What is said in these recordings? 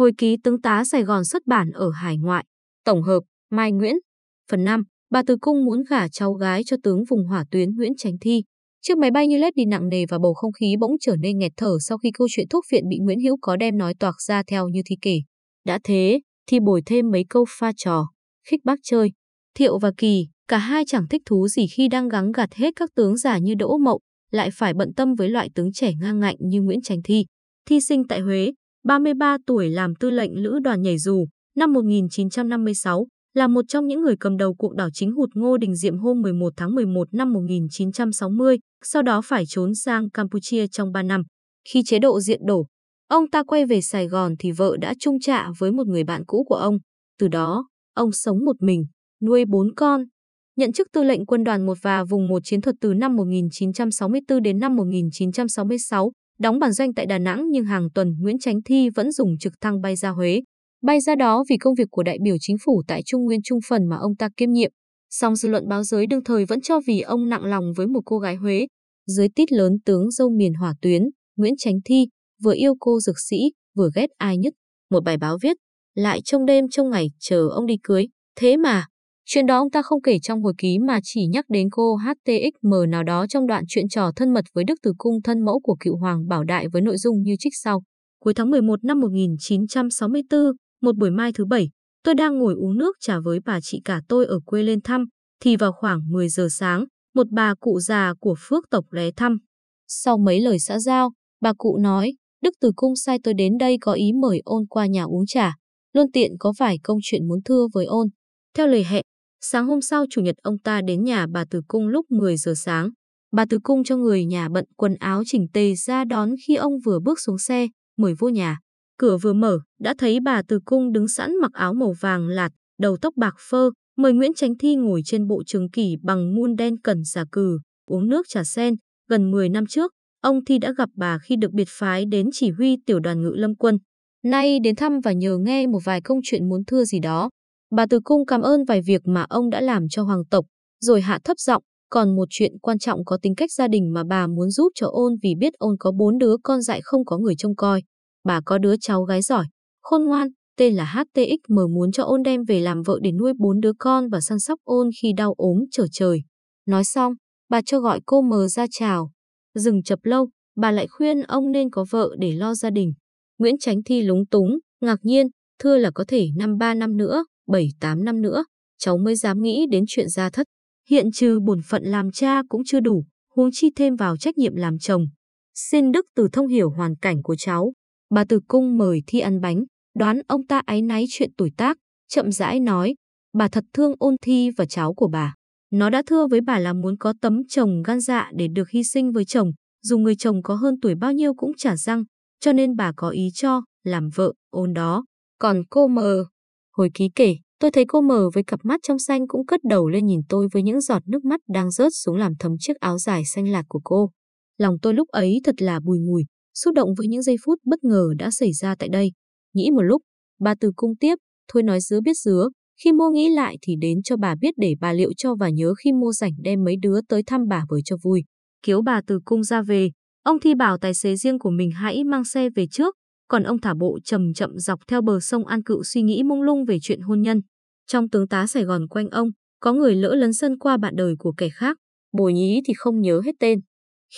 Hồi ký tướng tá Sài Gòn xuất bản ở hải ngoại. Tổng hợp, Mai Nguyễn. Phần 5, bà Từ Cung muốn gả cháu gái cho tướng vùng hỏa tuyến Nguyễn Chánh Thi. Chiếc máy bay như lết đi nặng nề và bầu không khí bỗng trở nên nghẹt thở sau khi câu chuyện thuốc viện bị Nguyễn Hữu có đem nói toạc ra theo như thi kể. Đã thế, thì bồi thêm mấy câu pha trò, khích bác chơi. Thiệu và Kỳ, cả hai chẳng thích thú gì khi đang gắng gạt hết các tướng giả như Đỗ Mậu, lại phải bận tâm với loại tướng trẻ ngang ngạnh như Nguyễn Chánh Thi. Thi sinh tại Huế, 33 tuổi làm tư lệnh lữ đoàn nhảy dù, năm 1956, là một trong những người cầm đầu cuộc đảo chính hụt Ngô Đình Diệm hôm 11 tháng 11 năm 1960, sau đó phải trốn sang Campuchia trong 3 năm. Khi chế độ diện đổ, ông ta quay về Sài Gòn thì vợ đã chung trạ với một người bạn cũ của ông. Từ đó, ông sống một mình, nuôi bốn con. Nhận chức tư lệnh quân đoàn 1 và vùng 1 chiến thuật từ năm 1964 đến năm 1966, đóng bản doanh tại Đà Nẵng nhưng hàng tuần Nguyễn Chánh Thi vẫn dùng trực thăng bay ra Huế. Bay ra đó vì công việc của đại biểu chính phủ tại Trung Nguyên Trung Phần mà ông ta kiêm nhiệm. Song dư luận báo giới đương thời vẫn cho vì ông nặng lòng với một cô gái Huế. Dưới tít lớn tướng dâu miền hỏa tuyến, Nguyễn Chánh Thi vừa yêu cô dược sĩ, vừa ghét ai nhất. Một bài báo viết, lại trong đêm trong ngày chờ ông đi cưới. Thế mà, chuyện đó ông ta không kể trong hồi ký mà chỉ nhắc đến cô HTXM nào đó trong đoạn chuyện trò thân mật với Đức Từ Cung thân mẫu của cựu Hoàng Bảo Đại với nội dung như trích sau. Cuối tháng 11 năm 1964, một buổi mai thứ bảy, tôi đang ngồi uống nước trà với bà chị cả tôi ở quê lên thăm, thì vào khoảng 10 giờ sáng, một bà cụ già của phước tộc ghé thăm. Sau mấy lời xã giao, bà cụ nói, Đức Từ Cung sai tôi đến đây có ý mời ôn qua nhà uống trà, luôn tiện có vài công chuyện muốn thưa với ôn. Theo lời hẹn, sáng hôm sau chủ nhật ông ta đến nhà bà Từ Cung lúc 10 giờ sáng. Bà Từ Cung cho người nhà bận quần áo chỉnh tề ra đón khi ông vừa bước xuống xe, mời vô nhà. Cửa vừa mở, đã thấy bà Từ Cung đứng sẵn mặc áo màu vàng lạt, đầu tóc bạc phơ, mời Nguyễn Chánh Thi ngồi trên bộ trường kỷ bằng muôn đen cẩn giả cừ, uống nước trà sen. Gần 10 năm trước, ông Thi đã gặp bà khi được biệt phái đến chỉ huy tiểu đoàn ngự lâm quân. Nay đến thăm và nhờ nghe một vài công chuyện muốn thưa gì đó. Bà Từ Cung cảm ơn vài việc mà ông đã làm cho hoàng tộc, rồi hạ thấp giọng, còn một chuyện quan trọng có tính cách gia đình mà bà muốn giúp cho ôn vì biết ôn có bốn đứa con dại không có người trông coi. Bà có đứa cháu gái giỏi, khôn ngoan, tên là HTXM muốn cho ôn đem về làm vợ để nuôi bốn đứa con và săn sóc ôn khi đau ốm trở trời. Nói xong, bà cho gọi cô mờ ra chào. Dừng chập lâu, bà lại khuyên ông nên có vợ để lo gia đình. Nguyễn Chánh Thi lúng túng, ngạc nhiên, thưa là có thể năm ba năm nữa, bảy tám năm nữa, cháu mới dám nghĩ đến chuyện gia thất. Hiện trừ bổn phận làm cha cũng chưa đủ, huống chi thêm vào trách nhiệm làm chồng. Xin Đức Từ thông hiểu hoàn cảnh của cháu. Bà Từ Cung mời Thi ăn bánh, đoán ông ta áy náy chuyện tuổi tác, chậm rãi nói, bà thật thương ôn Thi và cháu của bà. Nó đã thưa với bà là muốn có tấm chồng gan dạ để được hy sinh với chồng, dù người chồng có hơn tuổi bao nhiêu cũng trả răng, cho nên bà có ý cho, làm vợ, ôn đó. Còn cô mờ, hồi ký kể, tôi thấy cô mờ với cặp mắt trong xanh cũng cất đầu lên nhìn tôi với những giọt nước mắt đang rớt xuống làm thấm chiếc áo dài xanh lạc của cô. Lòng tôi lúc ấy thật là bùi ngùi, xúc động với những giây phút bất ngờ đã xảy ra tại đây. Nghĩ một lúc, bà từ cung tiếp, thôi nói dứa biết dứa, khi mua nghĩ lại thì đến cho bà biết để bà liệu cho và nhớ khi mua rảnh đem mấy đứa tới thăm bà với cho vui. Kiếu bà từ cung ra về, ông thi bảo tài xế riêng của mình hãy mang xe về trước, còn ông thả bộ chậm chậm dọc theo bờ sông An Cựu suy nghĩ mông lung về chuyện hôn nhân. Trong tướng tá Sài Gòn quanh ông, có người lỡ lấn sân qua bạn đời của kẻ khác, bồi nhí thì không nhớ hết tên.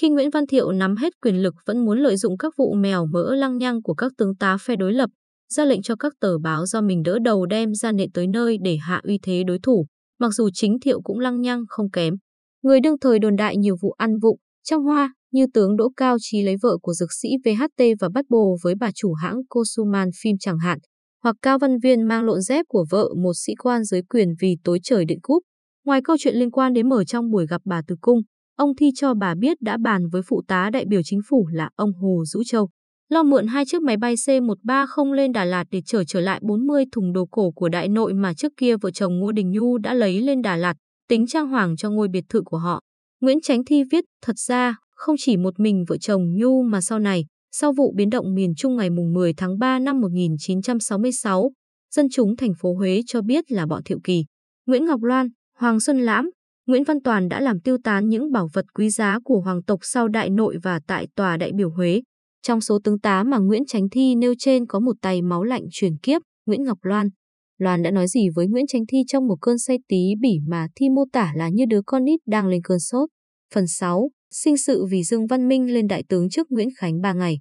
Khi Nguyễn Văn Thiệu nắm hết quyền lực vẫn muốn lợi dụng các vụ mèo mỡ lăng nhăng của các tướng tá phe đối lập, ra lệnh cho các tờ báo do mình đỡ đầu đem ra nện tới nơi để hạ uy thế đối thủ, mặc dù chính Thiệu cũng lăng nhăng không kém. Người đương thời đồn đại nhiều vụ ăn vụng trong hoa, như tướng Đỗ Cao Trí lấy vợ của dược sĩ VHT và bắt bồ với bà chủ hãng Kosuman phim chẳng hạn, hoặc Cao Văn Viên mang lộn dép của vợ một sĩ quan dưới quyền vì tối trời điện cúp. Ngoài câu chuyện liên quan đến mở trong buổi gặp bà Từ Cung, ông Thi cho bà biết đã bàn với phụ tá đại biểu chính phủ là ông Hồ Dũ Châu. Lo mượn hai chiếc máy bay C-130 lên Đà Lạt để chở trở lại 40 thùng đồ cổ của đại nội mà trước kia vợ chồng Ngô Đình Nhu đã lấy lên Đà Lạt, tính trang hoàng cho ngôi biệt thự của họ. Nguyễn Chánh Thi viết, thật ra, không chỉ một mình vợ chồng Nhu mà sau này, sau vụ biến động miền Trung ngày 10 tháng 3 năm 1966, dân chúng thành phố Huế cho biết là bọn Thiệu Kỳ, Nguyễn Ngọc Loan, Hoàng Xuân Lãm, Nguyễn Văn Toàn đã làm tiêu tán những bảo vật quý giá của hoàng tộc sau đại nội và tại tòa đại biểu Huế. Trong số tướng tá mà Nguyễn tránh Thi nêu trên có một tay máu lạnh truyền kiếp, Nguyễn Ngọc Loan. Loan đã nói gì với Nguyễn tránh Thi trong một cơn say tí bỉ mà Thi mô tả là như đứa con nít đang lên cơn sốt. Phần 6. Sinh sự vì Dương Văn Minh lên đại tướng trước Nguyễn Khánh 3 ngày.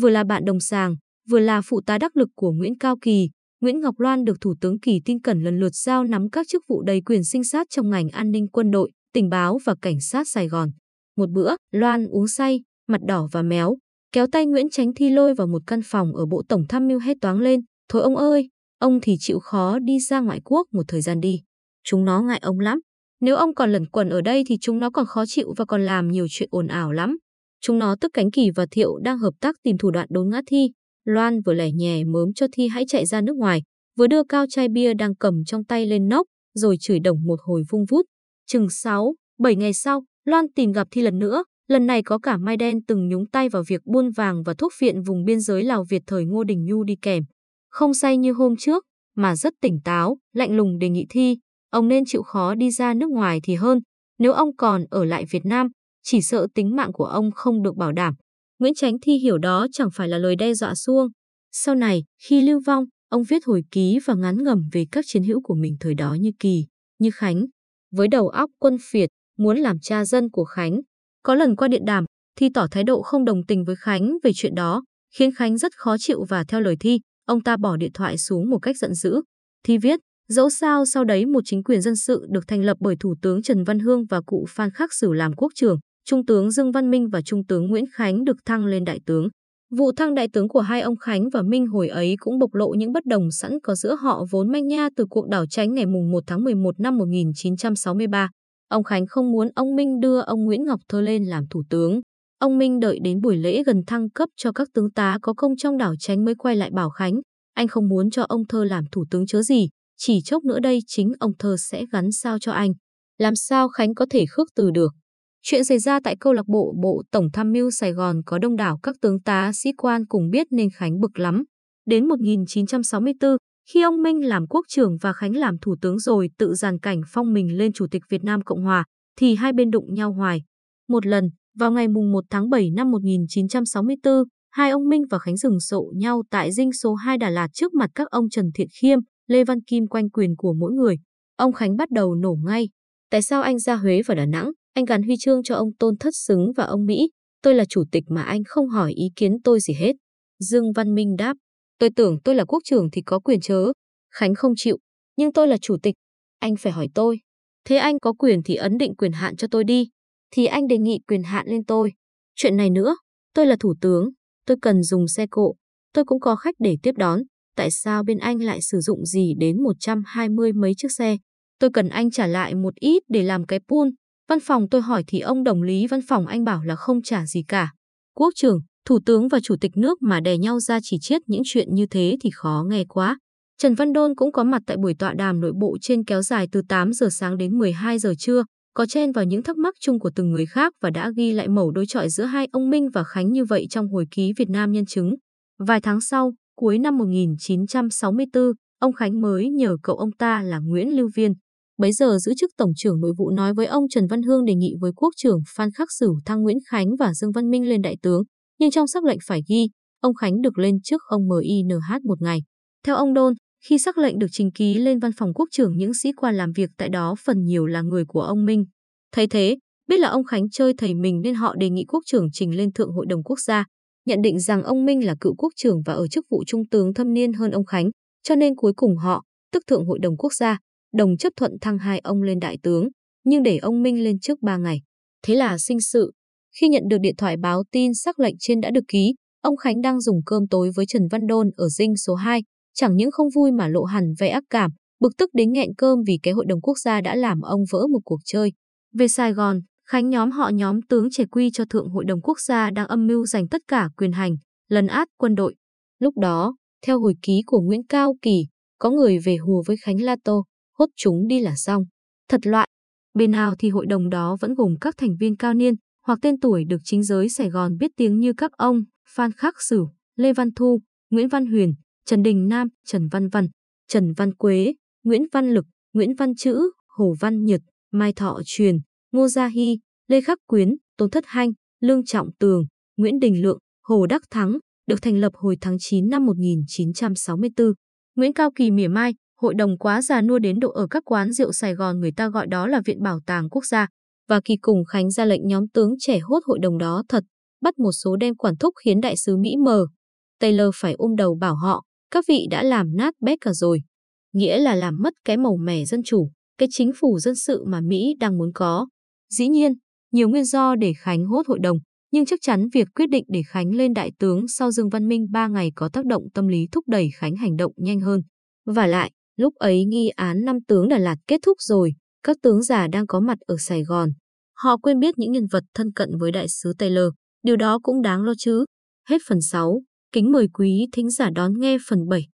Vừa là bạn đồng sàng, vừa là phụ tá đắc lực của Nguyễn Cao Kỳ, Nguyễn Ngọc Loan được Thủ tướng Kỳ tin cẩn lần lượt giao nắm các chức vụ đầy quyền sinh sát trong ngành an ninh quân đội, tình báo và cảnh sát Sài Gòn. Một bữa, Loan uống say, mặt đỏ và méo, kéo tay Nguyễn Chánh Thi lôi vào một căn phòng ở bộ tổng tham mưu hét toáng lên, thôi ông ơi, ông thì chịu khó đi ra ngoại quốc một thời gian đi. Chúng nó ngại ông lắm. Nếu ông còn lẩn quẩn ở đây thì chúng nó còn khó chịu và còn làm nhiều chuyện ồn ào lắm. Chúng nó tức cánh kỳ và thiệu đang hợp tác tìm thủ đoạn đốn ngã Thi. Loan vừa lẻ nhè mớm cho Thi hãy chạy ra nước ngoài, vừa đưa cao chai bia đang cầm trong tay lên nóc, rồi chửi đồng một hồi vung vút. Chừng 6, 7 ngày sau, Loan tìm gặp Thi lần nữa, lần này có cả Mai Đen từng nhúng tay vào việc buôn vàng và thuốc viện vùng biên giới Lào Việt thời Ngô Đình Nhu đi kèm. Không say như hôm trước, mà rất tỉnh táo, lạnh lùng đề nghị Thi, ông nên chịu khó đi ra nước ngoài thì hơn. Nếu ông còn ở lại Việt Nam, chỉ sợ tính mạng của ông không được bảo đảm. Nguyễn Chánh Thi hiểu đó chẳng phải là lời đe dọa xuông. Sau này, khi lưu vong, ông viết hồi ký và ngắn ngầm về các chiến hữu của mình thời đó như Kỳ, như Khánh. Với đầu óc quân phiệt, muốn làm cha dân của Khánh. Có lần qua điện đàm, Thi tỏ thái độ không đồng tình với Khánh về chuyện đó, khiến Khánh rất khó chịu và theo lời Thi, ông ta bỏ điện thoại xuống một cách giận dữ. Thi viết, dẫu sao sau đấy một chính quyền dân sự được thành lập bởi Thủ tướng Trần Văn Hương và cụ Phan Khắc Sửu làm quốc trưởng, Trung tướng Dương Văn Minh và Trung tướng Nguyễn Khánh được thăng lên đại tướng. Vụ thăng đại tướng của hai ông Khánh và Minh hồi ấy cũng bộc lộ những bất đồng sẵn có giữa họ vốn manh nha từ cuộc đảo tránh ngày 1 tháng 11 năm 1963. Ông Khánh không muốn ông Minh đưa ông Nguyễn Ngọc Thơ lên làm thủ tướng. Ông Minh đợi đến buổi lễ gần thăng cấp cho các tướng tá có công trong đảo tránh mới quay lại bảo Khánh. Anh không muốn cho ông Thơ làm thủ tướng chớ gì, chỉ chốc nữa đây chính ông Thơ sẽ gắn sao cho anh. Làm sao Khánh có thể khước từ được? Chuyện xảy ra tại câu lạc bộ Bộ Tổng Tham mưu Sài Gòn có đông đảo các tướng tá sĩ quan cùng biết nên Khánh bực lắm. Đến 1964, khi ông Minh làm quốc trưởng và Khánh làm thủ tướng rồi tự giàn cảnh phong mình lên Chủ tịch Việt Nam Cộng Hòa, thì hai bên đụng nhau hoài. Một lần, vào ngày mùng 1 tháng 7 năm 1964, hai ông Minh và Khánh dừng sộ nhau tại dinh số 2 Đà Lạt trước mặt các ông Trần Thiện Khiêm, Lê Văn Kim quanh quyền của mỗi người. Ông Khánh bắt đầu nổ ngay. Tại sao anh ra Huế và Đà Nẵng? Anh gắn huy chương cho ông Tôn Thất Xứng và ông Mỹ. Tôi là chủ tịch mà anh không hỏi ý kiến tôi gì hết. Dương Văn Minh đáp. Tôi tưởng tôi là quốc trưởng thì có quyền chớ. Khánh không chịu. Nhưng tôi là chủ tịch. Anh phải hỏi tôi. Thế anh có quyền thì ấn định quyền hạn cho tôi đi. Thì anh đề nghị quyền hạn lên tôi. Chuyện này nữa. Tôi là thủ tướng. Tôi cần dùng xe cộ. Tôi cũng có khách để tiếp đón. Tại sao bên anh lại sử dụng gì đến 120 mấy chiếc xe? Tôi cần anh trả lại một ít để làm cái pool. Văn phòng tôi hỏi thì ông đồng lý văn phòng anh bảo là không trả gì cả. Quốc trưởng, thủ tướng và chủ tịch nước mà đè nhau ra chỉ chiết những chuyện như thế thì khó nghe quá. Trần Văn Đôn cũng có mặt tại buổi tọa đàm nội bộ trên kéo dài từ 8 giờ sáng đến 12 giờ trưa, có chen vào những thắc mắc chung của từng người khác và đã ghi lại mẩu đối chọi giữa hai ông Minh và Khánh như vậy trong hồi ký Việt Nam nhân chứng. Vài tháng sau, cuối năm 1964, ông Khánh mới nhờ cậu ông ta là Nguyễn Lưu Viên, bấy giờ giữ chức Tổng trưởng Nội vụ nói với ông Trần Văn Hương đề nghị với Quốc trưởng Phan Khắc Sửu thăng Nguyễn Khánh và Dương Văn Minh lên đại tướng, nhưng trong sắc lệnh phải ghi, ông Khánh được lên trước ông MINH một ngày. Theo ông Đôn, khi sắc lệnh được trình ký lên văn phòng quốc trưởng những sĩ quan làm việc tại đó phần nhiều là người của ông Minh. Thấy thế, biết là ông Khánh chơi thầy mình nên họ đề nghị quốc trưởng trình lên Thượng Hội đồng Quốc gia, nhận định rằng ông Minh là cựu quốc trưởng và ở chức vụ trung tướng thâm niên hơn ông Khánh, cho nên cuối cùng họ, tức Thượng Hội đồng Quốc gia, đồng chấp thuận thăng hai ông lên đại tướng, nhưng để ông Minh lên trước ba ngày. Thế là sinh sự. Khi nhận được điện thoại báo tin sắc lệnh trên đã được ký, ông Khánh đang dùng cơm tối với Trần Văn Đôn ở dinh số 2, chẳng những không vui mà lộ hẳn vẻ ác cảm, bực tức đến nghẹn cơm vì cái hội đồng quốc gia đã làm ông vỡ một cuộc chơi. Về Sài Gòn, Khánh nhóm họ nhóm tướng trẻ quy cho Thượng Hội đồng Quốc gia đang âm mưu giành tất cả quyền hành, lấn át quân đội. Lúc đó, theo hồi ký của Nguyễn Cao Kỳ, có người về hùa với Khánh La Tô, hốt chúng đi là xong. Thật loạn. Bên nào thì hội đồng đó vẫn gồm các thành viên cao niên hoặc tên tuổi được chính giới Sài Gòn biết tiếng như các ông Phan Khắc Sửu, Lê Văn Thu, Nguyễn Văn Huyền, Trần Đình Nam, Trần Văn Văn, Trần Văn Quế, Nguyễn Văn Lực, Nguyễn Văn Chữ, Hồ Văn Nhật, Mai Thọ Truyền, Ngô Gia Hy, Lê Khắc Quyến, Tôn Thất Hanh, Lương Trọng Tường, Nguyễn Đình Lượng, Hồ Đắc Thắng, được thành lập hồi tháng 9 năm 1964. Nguyễn Cao Kỳ mỉa mai, hội đồng quá già nua đến độ ở các quán rượu Sài Gòn người ta gọi đó là viện bảo tàng quốc gia. Và Kỳ cùng Khánh ra lệnh nhóm tướng trẻ hốt hội đồng đó thật, bắt một số đem quản thúc khiến đại sứ Mỹ mờ. Taylor phải ôm đầu bảo họ, các vị đã làm nát bét cả rồi. Nghĩa là làm mất cái màu mẻ dân chủ, cái chính phủ dân sự mà Mỹ đang muốn có. Dĩ nhiên, nhiều nguyên do để Khánh hốt hội đồng, nhưng chắc chắn việc quyết định để Khánh lên đại tướng sau Dương Văn Minh 3 ngày có tác động tâm lý thúc đẩy Khánh hành động nhanh hơn. Và lại, lúc ấy nghi án năm tướng Đà Lạt kết thúc rồi, các tướng già đang có mặt ở Sài Gòn. Họ quên biết những nhân vật thân cận với đại sứ Taylor, điều đó cũng đáng lo chứ. Hết phần 6, kính mời quý thính giả đón nghe phần 7.